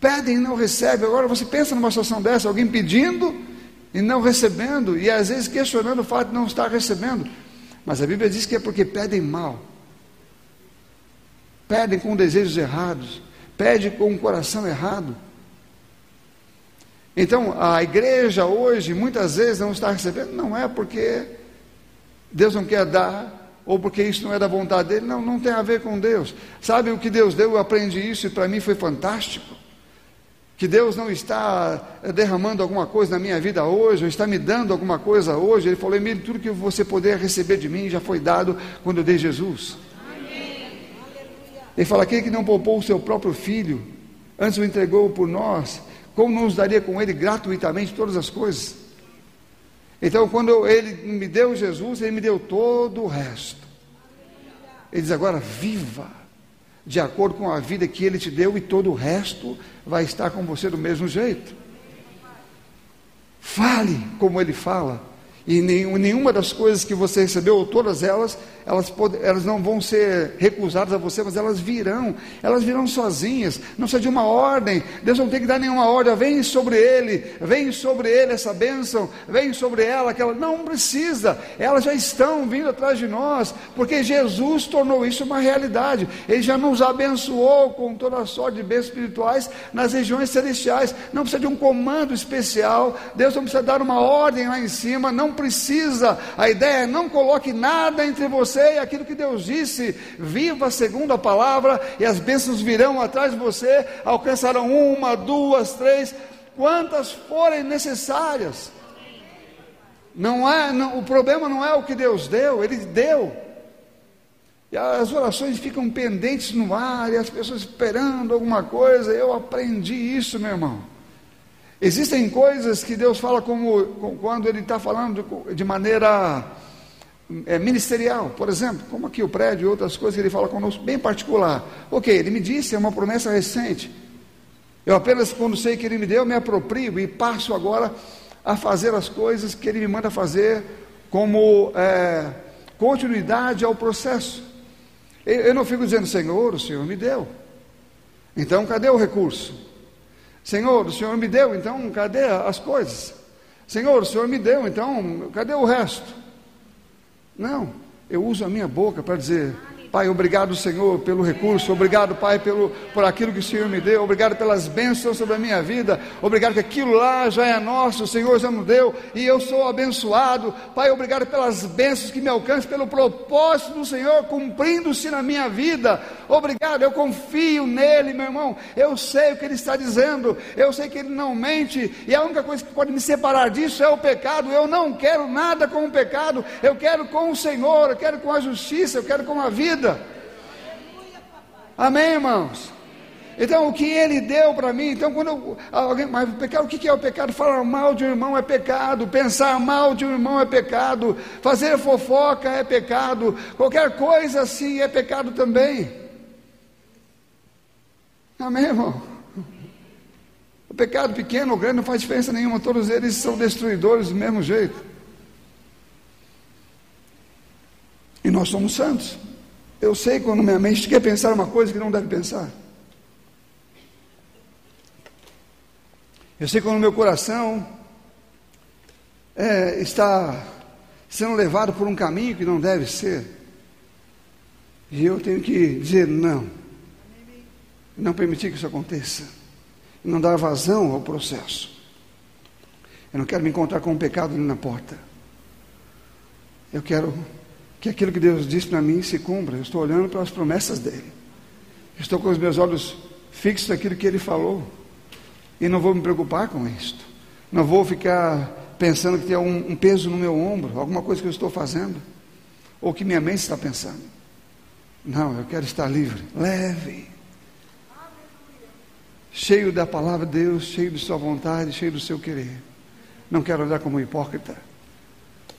pedem e não recebem. Agora você pensa numa situação dessa, alguém pedindo e não recebendo, e às vezes questionando o fato de não estar recebendo. Mas a Bíblia diz que é porque pedem mal, pedem com desejos errados, pedem com um coração errado. Então, a igreja hoje muitas vezes não está recebendo, não é porque Deus não quer dar, ou porque isso não é da vontade dele, não, não tem a ver com Deus. Sabe o que Deus deu? Eu aprendi isso e para mim foi fantástico que Deus não está eh, derramando alguma coisa na minha vida hoje, ou está me dando alguma coisa hoje. Ele falou, Emílio, tudo que você poder receber de mim já foi dado quando eu dei Jesus. Amém. Ele fala, aquele que não poupou o seu próprio filho, antes o entregou por nós, como não nos daria com ele gratuitamente todas as coisas? Então, quando ele me deu Jesus, ele me deu todo o resto. Ele diz agora, viva de acordo com a vida que Ele te deu, e todo o resto vai estar com você do mesmo jeito. Fale como Ele fala, e nenhuma das coisas que você recebeu, ou todas elas, elas, elas não vão ser recusadas a você, mas elas virão, elas virão sozinhas, não precisa de uma ordem, Deus não tem que dar nenhuma ordem, vem sobre ele, vem sobre ele essa bênção, vem sobre ela aquela, não precisa, elas já estão vindo atrás de nós, porque Jesus tornou isso uma realidade, ele já nos abençoou com toda a sorte de bens espirituais nas regiões celestiais, não precisa de um comando especial, Deus não precisa dar uma ordem lá em cima, não precisa, a ideia é não coloque nada entre você e aquilo que Deus disse. Viva segundo a palavra, e as bênçãos virão atrás de você, alcançarão uma, duas, três, quantas forem necessárias. Não é, não, o problema não é o que Deus deu, Ele deu. E as orações ficam pendentes no ar, e as pessoas esperando alguma coisa. Eu aprendi isso, meu irmão. Existem coisas que Deus fala como quando Ele está falando de, de maneira é, ministerial, por exemplo, como aqui o prédio e outras coisas que ele fala conosco, bem particular. Ok, ele me disse, é uma promessa recente. Eu apenas, quando sei que ele me deu, me aproprio e passo agora a fazer as coisas que ele me manda fazer como é, continuidade ao processo. Eu, eu não fico dizendo, Senhor, o Senhor me deu. Então, cadê o recurso? Senhor, o Senhor me deu, então cadê as coisas? Senhor, o Senhor me deu, então cadê o resto? Não, eu uso a minha boca para dizer: Pai, obrigado, Senhor, pelo recurso, obrigado, Pai, pelo, por aquilo que o Senhor me deu, obrigado pelas bênçãos sobre a minha vida, obrigado que aquilo lá já é nosso, o Senhor já nos deu e eu sou abençoado. Pai, obrigado pelas bênçãos que me alcançam, pelo propósito do Senhor cumprindo-se na minha vida. Obrigado, eu confio nele, meu irmão. Eu sei o que ele está dizendo, eu sei que ele não mente, e a única coisa que pode me separar disso é o pecado. Eu não quero nada com o pecado, eu quero com o Senhor, eu quero com a justiça, eu quero com a vida vida. Amém, irmãos? Então, o que ele deu para mim, então, quando eu, alguém, mas o pecado, o que é o pecado? Falar mal de um irmão é pecado, pensar mal de um irmão é pecado, fazer fofoca é pecado, qualquer coisa assim é pecado também. Amém, irmão? O pecado pequeno ou grande não faz diferença nenhuma, todos eles são destruidores do mesmo jeito. E nós somos santos. Eu sei quando minha mente quer pensar uma coisa que não deve pensar. Eu sei quando meu coração é, está sendo levado por um caminho que não deve ser. E eu tenho que dizer não. Não permitir que isso aconteça. Não dar vazão ao processo. Eu não quero me encontrar com um pecado ali na porta. Eu quero que aquilo que Deus disse para mim se cumpra. Eu estou olhando para as promessas dele. Estou com os meus olhos fixos naquilo que ele falou. E não vou me preocupar com isto. Não vou ficar pensando que tem um, um peso no meu ombro, alguma coisa que eu estou fazendo, ou que minha mente está pensando. Não, eu quero estar livre, leve, cheio da palavra de Deus, cheio de Sua vontade, cheio do seu querer. Não quero andar como hipócrita,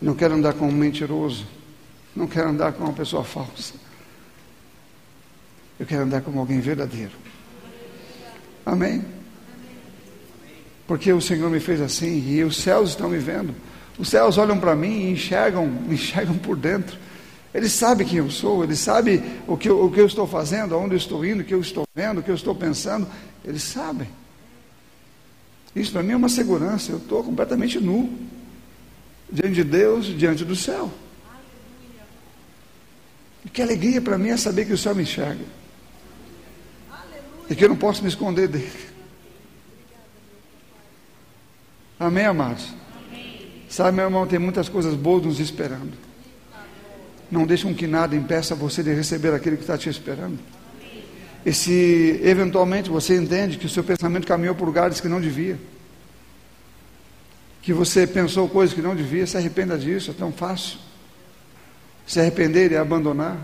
não quero andar como mentiroso, não quero andar como uma pessoa falsa. Eu quero andar como alguém verdadeiro. Amém? Porque o Senhor me fez assim e os céus estão me vendo. Os céus olham para mim e enxergam, me enxergam por dentro. Ele sabe quem eu sou, ele sabe o que, eu, o que eu estou fazendo, aonde eu estou indo, o que eu estou vendo, o que eu estou pensando. Eles sabem. Isso para mim é uma segurança. Eu estou completamente nu diante de Deus, diante do céu. E que alegria para mim é saber que o céu me enxerga. E que eu não posso me esconder dele. Amém, amados? Amém. Sabe, meu irmão, tem muitas coisas boas nos esperando. Não deixam que nada impeça você de receber aquele que está te esperando. E se eventualmente você entende que o seu pensamento caminhou por lugares que não devia, que você pensou coisas que não devia, se arrependa disso, é tão fácil. Se arrepender e abandonar.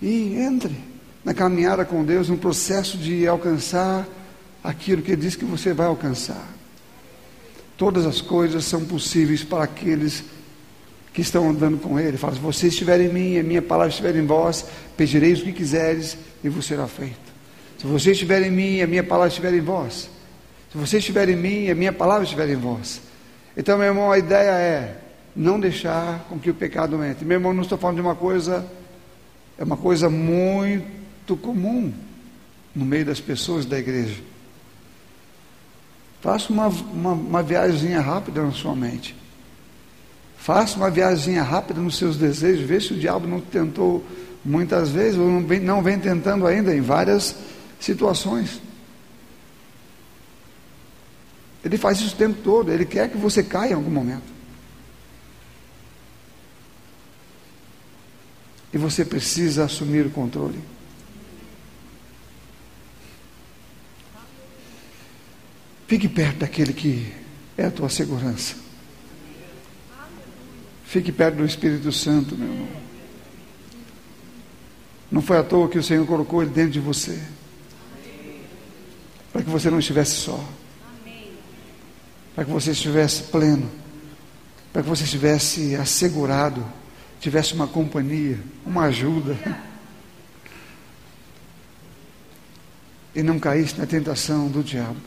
E entre na caminhada com Deus, no processo de alcançar aquilo que Ele diz que você vai alcançar. Todas as coisas são possíveis para aqueles que estão andando com Ele. Fala: se você estiver em mim, a minha palavra estiver em vós, pedireis o que quiseres e vos será feito. Se você estiver em mim, a minha palavra estiver em vós. Se você estiver em mim, a minha palavra estiver em vós. Então, meu irmão, a ideia é não deixar com que o pecado entre. Meu irmão, não estou falando de uma coisa, é uma coisa muito comum no meio das pessoas da igreja. Faça uma, uma, uma viagem rápida na sua mente. Faça uma viagem rápida nos seus desejos. Vê se o diabo não tentou muitas vezes, ou não vem, não vem tentando ainda em várias situações. Ele faz isso o tempo todo. Ele quer que você caia em algum momento. E você precisa assumir o controle. Fique perto daquele que é a tua segurança. Fique perto do Espírito Santo, meu irmão. Não foi à toa que o Senhor colocou ele dentro de você. Para que você não estivesse só. Para que você estivesse pleno. Para que você estivesse assegurado. Tivesse uma companhia, uma ajuda. E não caísse na tentação do diabo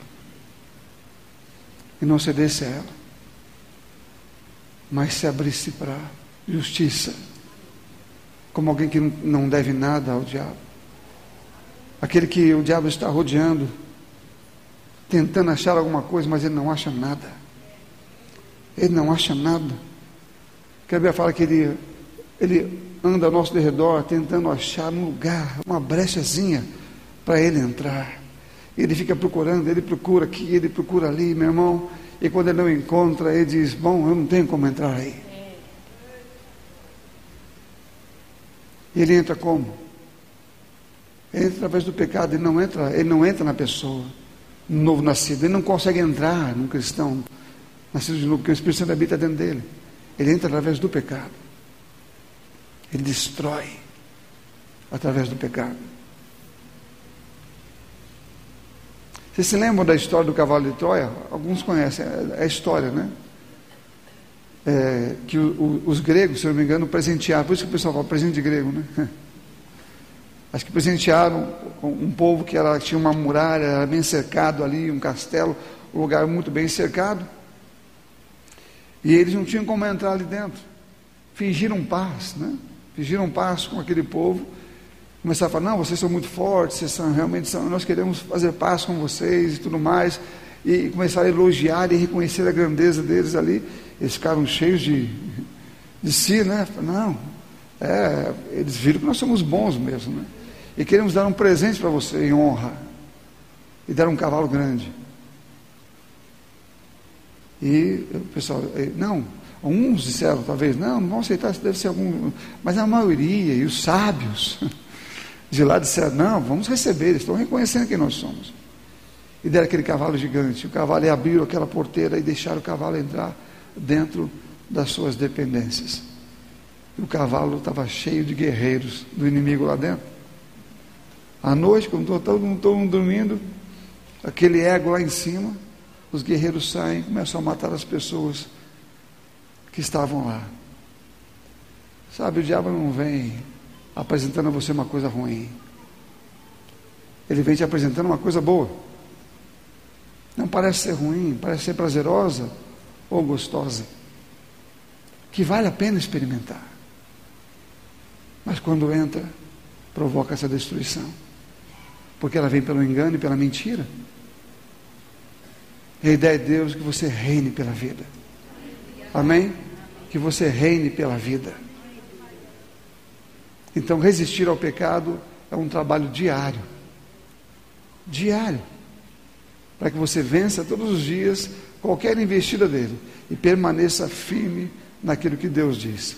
e não cedesse a ela, mas se abrisse para justiça, como alguém que não deve nada ao diabo, aquele que o diabo está rodeando, tentando achar alguma coisa, mas ele não acha nada. Ele não acha nada. Que a Bíblia fala que ele, ele anda ao nosso redor tentando achar um lugar, uma brechazinha para ele entrar. Ele fica procurando, ele procura aqui, ele procura ali, meu irmão. E quando ele não encontra, ele diz: Bom, eu não tenho como entrar aí. E ele entra como? Ele entra através do pecado, ele não entra, ele não entra na pessoa, no novo nascido. Ele não consegue entrar num cristão nascido de novo, porque o Espírito Santo habita dentro dele. Ele entra através do pecado. Ele destrói através do pecado. Vocês se lembram da história do cavalo de Troia? Alguns conhecem, é, é a história, né? É, que o, o, os gregos, se eu não me engano, presentearam, por isso que o pessoal fala presente de grego, né? *laughs* Acho que presentearam um povo que era, tinha uma muralha, era bem cercado ali, um castelo, um lugar muito bem cercado. E eles não tinham como entrar ali dentro. Fingiram paz, né? Fingiram paz com aquele povo começar a falar, não, vocês são muito fortes, vocês são, realmente são, nós queremos fazer paz com vocês e tudo mais, e começar a elogiar e reconhecer a grandeza deles ali, eles ficaram cheios de, de si, né? Não, é, eles viram que nós somos bons mesmo, né? E queremos dar um presente para você em honra. E deram um cavalo grande. E o pessoal, não, uns disseram talvez, não, não vão aceitar, deve ser algum. Mas a maioria, e os sábios *laughs* de lá disseram, não, vamos receber, eles estão reconhecendo quem nós somos. E deram aquele cavalo gigante. O cavalo e abriram aquela porteira e deixaram o cavalo entrar dentro das suas dependências. E o cavalo estava cheio de guerreiros do inimigo lá dentro. À noite, quando todo mundo, todo mundo dormindo, aquele ego lá em cima, os guerreiros saem começam a matar as pessoas que estavam lá. Sabe, o diabo não vem apresentando a você uma coisa ruim. Ele vem te apresentando uma coisa boa. Não parece ser ruim, parece ser prazerosa ou gostosa. Que vale a pena experimentar. Mas quando entra, provoca essa destruição. Porque ela vem pelo engano e pela mentira. E a ideia de Deus é que você reine pela vida. Amém? Que você reine pela vida. Então, resistir ao pecado é um trabalho diário. Diário. Para que você vença todos os dias qualquer investida dele e permaneça firme naquilo que Deus diz.